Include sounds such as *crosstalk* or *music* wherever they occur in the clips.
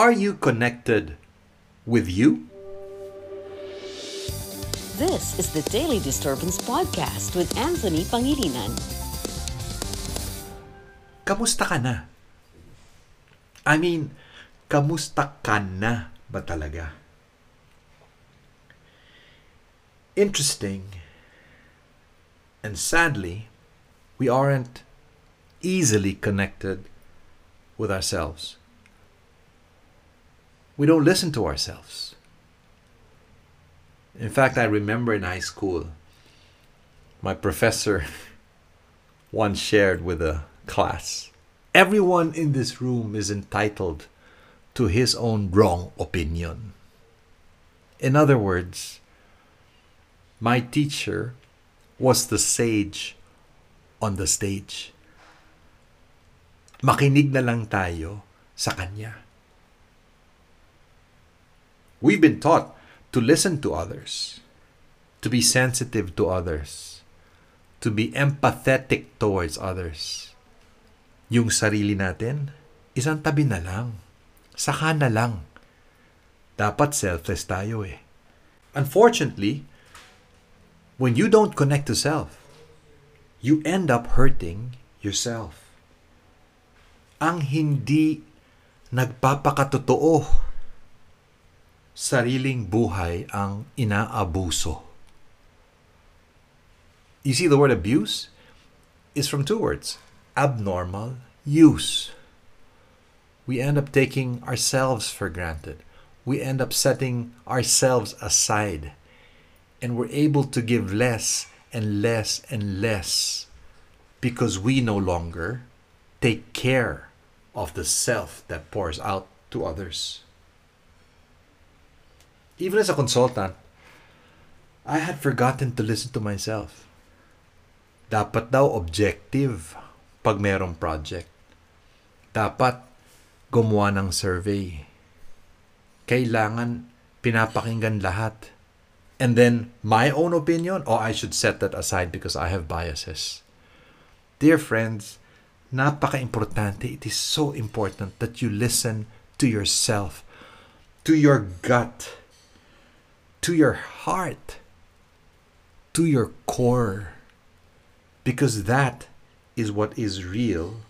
Are you connected with you? This is the Daily Disturbance Podcast with Anthony Pangilinan. Kamusta ka na? I mean, kamusta ka na ba talaga? Interesting. And sadly, we aren't easily connected with ourselves. We don't listen to ourselves. In fact, I remember in high school, my professor *laughs* once shared with a class everyone in this room is entitled to his own wrong opinion. In other words, my teacher was the sage on the stage. Makinig na lang tayo sa kanya. We've been taught to listen to others, to be sensitive to others, to be empathetic towards others. Yung sarili natin, isang tabi na lang. Saka na lang. Dapat selfless tayo eh. Unfortunately, when you don't connect to self, you end up hurting yourself. Ang hindi nagpapakatotoo, sariling buhay ang inaabuso. You see, the word abuse is from two words abnormal use. We end up taking ourselves for granted. We end up setting ourselves aside. And we're able to give less and less and less because we no longer take care of the self that pours out to others. Even as a consultant, I had forgotten to listen to myself. Dapat daw objective pag merong project. Dapat gumawa ng survey. Kailangan pinapakinggan lahat. And then my own opinion, or oh, I should set that aside because I have biases. Dear friends, napaka-importante. It is so important that you listen to yourself, to your gut, to your heart, to your core. Because that is what is real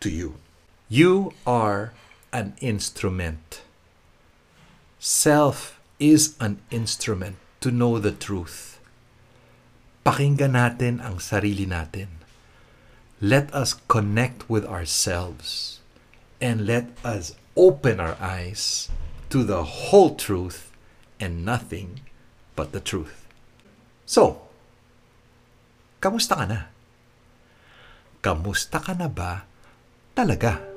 to you. You are an instrument. Self is an instrument to know the truth. Pakinggan natin ang sarili natin. Let us connect with ourselves and let us open our eyes to the whole truth and nothing but the truth. So, kamusta ka na? Kamusta ka na ba talaga?